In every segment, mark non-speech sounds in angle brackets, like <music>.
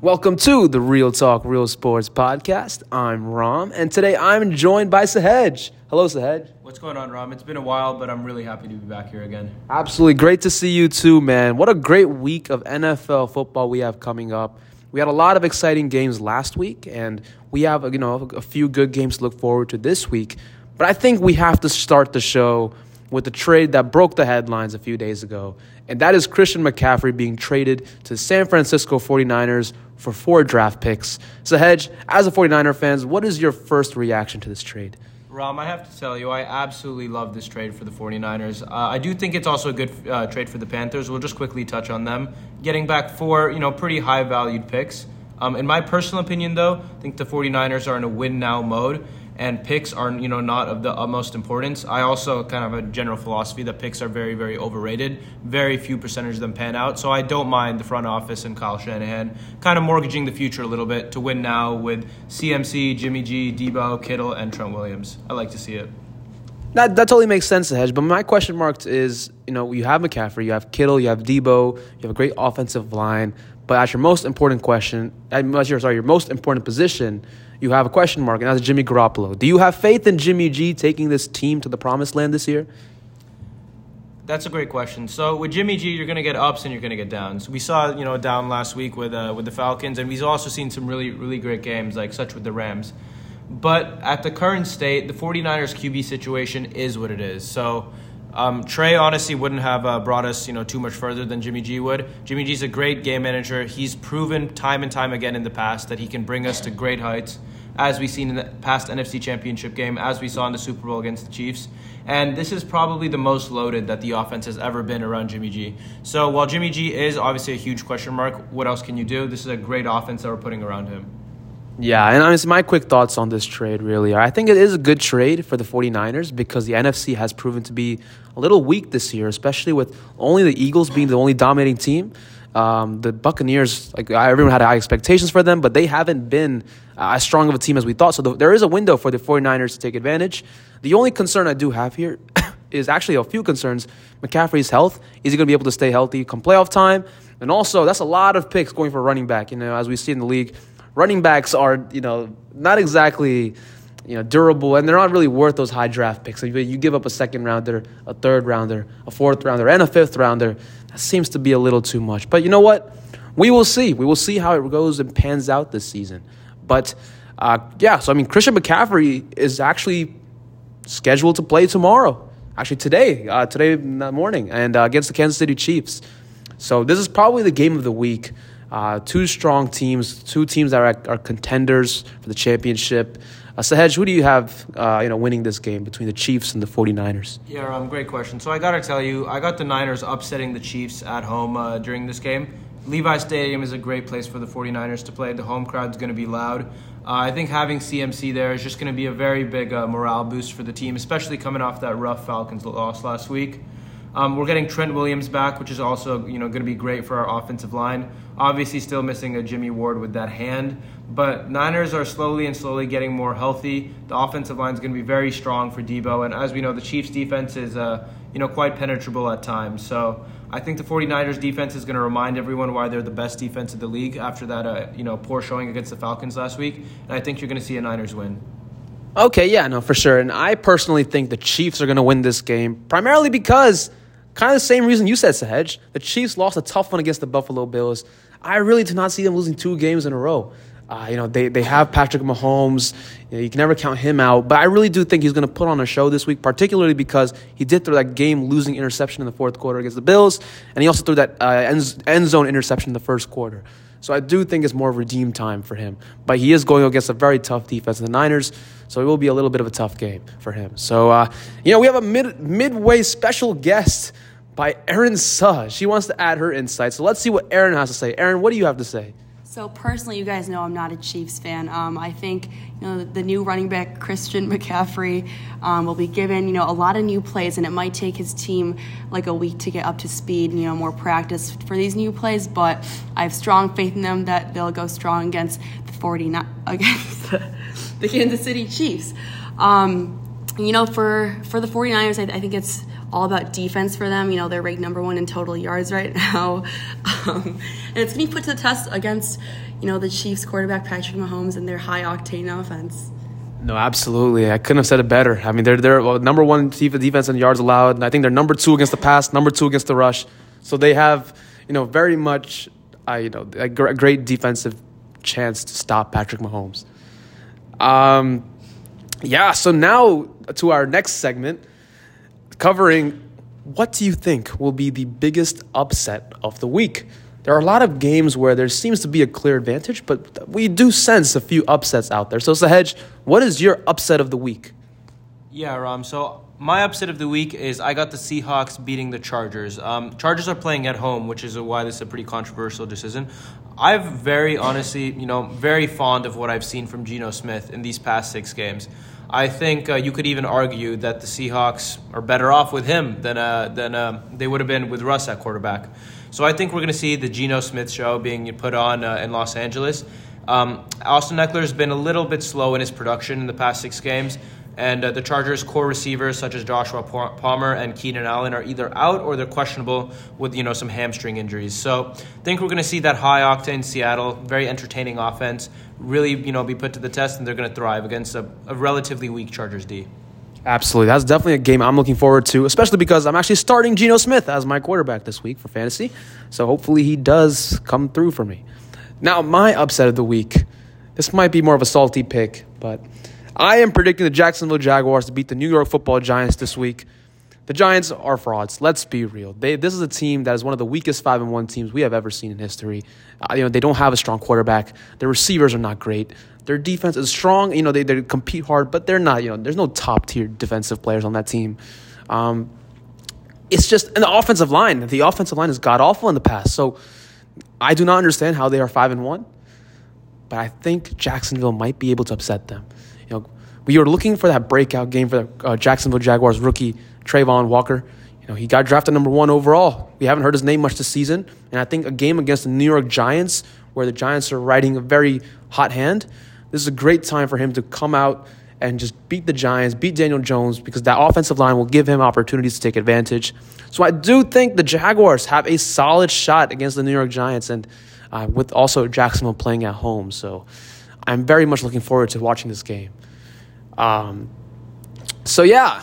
Welcome to the Real Talk Real Sports podcast. I'm Ram, and today I'm joined by Sahej. Hello, Sahej. What's going on, Ram? It's been a while, but I'm really happy to be back here again. Absolutely great to see you too, man. What a great week of NFL football we have coming up. We had a lot of exciting games last week, and we have you know a few good games to look forward to this week. But I think we have to start the show with the trade that broke the headlines a few days ago, and that is Christian McCaffrey being traded to San Francisco 49ers for four draft picks. So, Hedge, as a 49er fans, what is your first reaction to this trade? Ram, I have to tell you, I absolutely love this trade for the 49ers. Uh, I do think it's also a good uh, trade for the Panthers. We'll just quickly touch on them. Getting back four, you know, pretty high valued picks. Um, in my personal opinion, though, I think the 49ers are in a win now mode and picks are you know not of the utmost importance. I also kind of have a general philosophy that picks are very very overrated. Very few percentage of them pan out. So I don't mind the front office and Kyle Shanahan kind of mortgaging the future a little bit to win now with CMC, Jimmy G, Deebo, Kittle, and Trent Williams. I like to see it. That, that totally makes sense, Hedge. But my question mark is, you know, you have McCaffrey, you have Kittle, you have Deebo, you have a great offensive line. But as your most important question, as your sorry, your most important position, you have a question mark, and that's Jimmy Garoppolo. Do you have faith in Jimmy G taking this team to the promised land this year? That's a great question. So with Jimmy G, you're going to get ups and you're going to get downs. We saw you know down last week with uh, with the Falcons, and we've also seen some really really great games like such with the Rams. But at the current state, the 49ers QB situation is what it is. So um, Trey honestly wouldn't have uh, brought us, you know, too much further than Jimmy G would. Jimmy G's a great game manager. He's proven time and time again in the past that he can bring us to great heights, as we've seen in the past NFC Championship game, as we saw in the Super Bowl against the Chiefs. And this is probably the most loaded that the offense has ever been around Jimmy G. So while Jimmy G is obviously a huge question mark, what else can you do? This is a great offense that we're putting around him. Yeah, and honestly, my quick thoughts on this trade really are I think it is a good trade for the 49ers because the NFC has proven to be a little weak this year, especially with only the Eagles being the only dominating team. Um, the Buccaneers, like everyone had high expectations for them, but they haven't been uh, as strong of a team as we thought. So the, there is a window for the 49ers to take advantage. The only concern I do have here <coughs> is actually a few concerns. McCaffrey's health. Is he going to be able to stay healthy come playoff time? And also, that's a lot of picks going for running back. You know, as we see in the league, running backs are, you know, not exactly you know, durable, and they're not really worth those high draft picks. So you give up a second rounder, a third rounder, a fourth rounder, and a fifth rounder. That seems to be a little too much. But you know what? We will see. We will see how it goes and pans out this season. But uh, yeah, so I mean, Christian McCaffrey is actually scheduled to play tomorrow. Actually, today, uh, today morning, and uh, against the Kansas City Chiefs. So this is probably the game of the week. Uh, two strong teams, two teams that are, are contenders for the championship. Uh, Sahej, who do you have uh, you know, winning this game between the Chiefs and the 49ers? Yeah, um, great question. So I got to tell you, I got the Niners upsetting the Chiefs at home uh, during this game. Levi Stadium is a great place for the 49ers to play. The home crowd's going to be loud. Uh, I think having CMC there is just going to be a very big uh, morale boost for the team, especially coming off that rough Falcons loss last week. Um, we're getting Trent Williams back, which is also you know going to be great for our offensive line. Obviously, still missing a Jimmy Ward with that hand, but Niners are slowly and slowly getting more healthy. The offensive line is going to be very strong for Deebo, and as we know, the Chiefs' defense is uh, you know quite penetrable at times. So I think the 49ers defense is going to remind everyone why they're the best defense of the league after that uh, you know poor showing against the Falcons last week, and I think you're going to see a Niners win. Okay, yeah, no, for sure. And I personally think the Chiefs are going to win this game, primarily because kind of the same reason you said, Sahej. The Chiefs lost a tough one against the Buffalo Bills. I really do not see them losing two games in a row. Uh, you know, they, they have Patrick Mahomes. You, know, you, can never count him out. But I really do think he's going to put on a show this week, particularly because he did throw that game losing interception in the fourth quarter against the Bills, and he also threw that uh, end, end zone interception in the first quarter. So I do think it's more redeem time for him. But he is going against a very tough defense, in the Niners. So it will be a little bit of a tough game for him. So, uh, you know, we have a mid, midway special guest by Erin Suh. She wants to add her insight. So let's see what Erin has to say. Erin, what do you have to say? So personally, you guys know I'm not a Chiefs fan. Um, I think you know the new running back Christian McCaffrey um, will be given you know a lot of new plays, and it might take his team like a week to get up to speed. You know, more practice for these new plays, but I have strong faith in them that they'll go strong against the 49 against <laughs> the Kansas City Chiefs. Um, you know, for for the 49ers, I, I think it's all about defense for them. You know, they're ranked number one in total yards right <laughs> now. Um, and it's going to be put to the test against, you know, the Chiefs quarterback Patrick Mahomes and their high octane offense. No, absolutely. I couldn't have said it better. I mean, they're they're well, number one defense in yards allowed, and I think they're number two against the pass, number two against the rush. So they have, you know, very much, uh, you know, a great defensive chance to stop Patrick Mahomes. Um, yeah. So now to our next segment, covering what do you think will be the biggest upset of the week? There are a lot of games where there seems to be a clear advantage, but we do sense a few upsets out there. So, Sahej, what is your upset of the week? Yeah, Ram. So my upset of the week is I got the Seahawks beating the Chargers. Um, Chargers are playing at home, which is why this is a pretty controversial decision. I've very honestly, you know, very fond of what I've seen from Geno Smith in these past six games. I think uh, you could even argue that the Seahawks are better off with him than uh, than uh, they would have been with Russ at quarterback. So I think we're going to see the Geno Smith show being put on uh, in Los Angeles. Um, Austin Ekeler has been a little bit slow in his production in the past six games. And uh, the Chargers' core receivers, such as Joshua Palmer and Keenan Allen, are either out or they're questionable with you know some hamstring injuries. So I think we're going to see that high octane Seattle, very entertaining offense, really you know be put to the test, and they're going to thrive against a, a relatively weak Chargers D. Absolutely. That's definitely a game I'm looking forward to, especially because I'm actually starting Geno Smith as my quarterback this week for fantasy. So hopefully he does come through for me. Now, my upset of the week. This might be more of a salty pick, but I am predicting the Jacksonville Jaguars to beat the New York Football Giants this week. The Giants are frauds. Let's be real. They, this is a team that is one of the weakest five and one teams we have ever seen in history. Uh, you know they don't have a strong quarterback. Their receivers are not great. Their defense is strong. You know they, they compete hard, but they're not. You know there's no top tier defensive players on that team. Um, it's just the offensive line. The offensive line is god awful in the past. So I do not understand how they are five and one, but I think Jacksonville might be able to upset them. You know, we were looking for that breakout game for the uh, Jacksonville Jaguars rookie Travon Walker. You know, he got drafted number one overall. We haven't heard his name much this season, and I think a game against the New York Giants, where the Giants are riding a very hot hand, this is a great time for him to come out and just beat the Giants, beat Daniel Jones, because that offensive line will give him opportunities to take advantage. So I do think the Jaguars have a solid shot against the New York Giants, and uh, with also Jacksonville playing at home. So I'm very much looking forward to watching this game. Um, so yeah,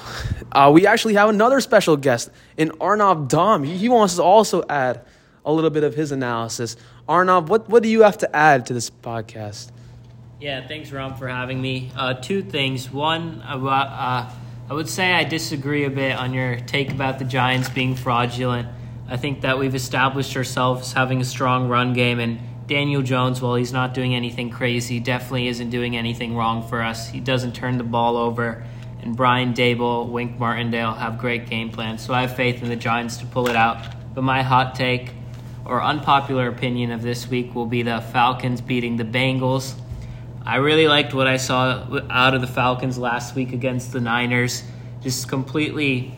uh, we actually have another special guest in Arnav Dom. He, he wants to also add a little bit of his analysis. Arnav, what, what do you have to add to this podcast? Yeah, thanks, Rom, for having me. Uh, two things. One, uh, uh, I would say I disagree a bit on your take about the Giants being fraudulent. I think that we've established ourselves having a strong run game, and Daniel Jones, while he's not doing anything crazy, definitely isn't doing anything wrong for us. He doesn't turn the ball over, and Brian Daboll, Wink Martindale have great game plans. So I have faith in the Giants to pull it out. But my hot take or unpopular opinion of this week will be the Falcons beating the Bengals. I really liked what I saw out of the Falcons last week against the Niners. Just completely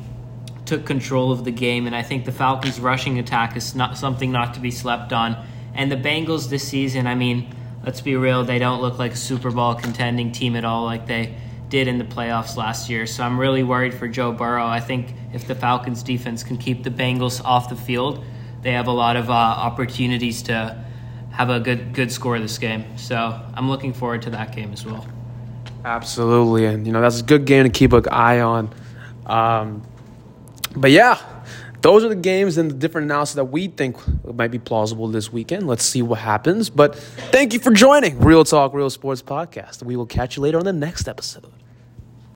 took control of the game, and I think the Falcons' rushing attack is not something not to be slept on and the Bengals this season, I mean, let's be real, they don't look like a Super Bowl contending team at all like they did in the playoffs last year. So I'm really worried for Joe Burrow. I think if the Falcons defense can keep the Bengals off the field, they have a lot of uh, opportunities to have a good good score this game. So I'm looking forward to that game as well. Absolutely, and you know that's a good game to keep an eye on. Um, but yeah, those are the games and the different analysis that we think might be plausible this weekend. Let's see what happens. But thank you for joining Real Talk, Real Sports Podcast. We will catch you later on the next episode.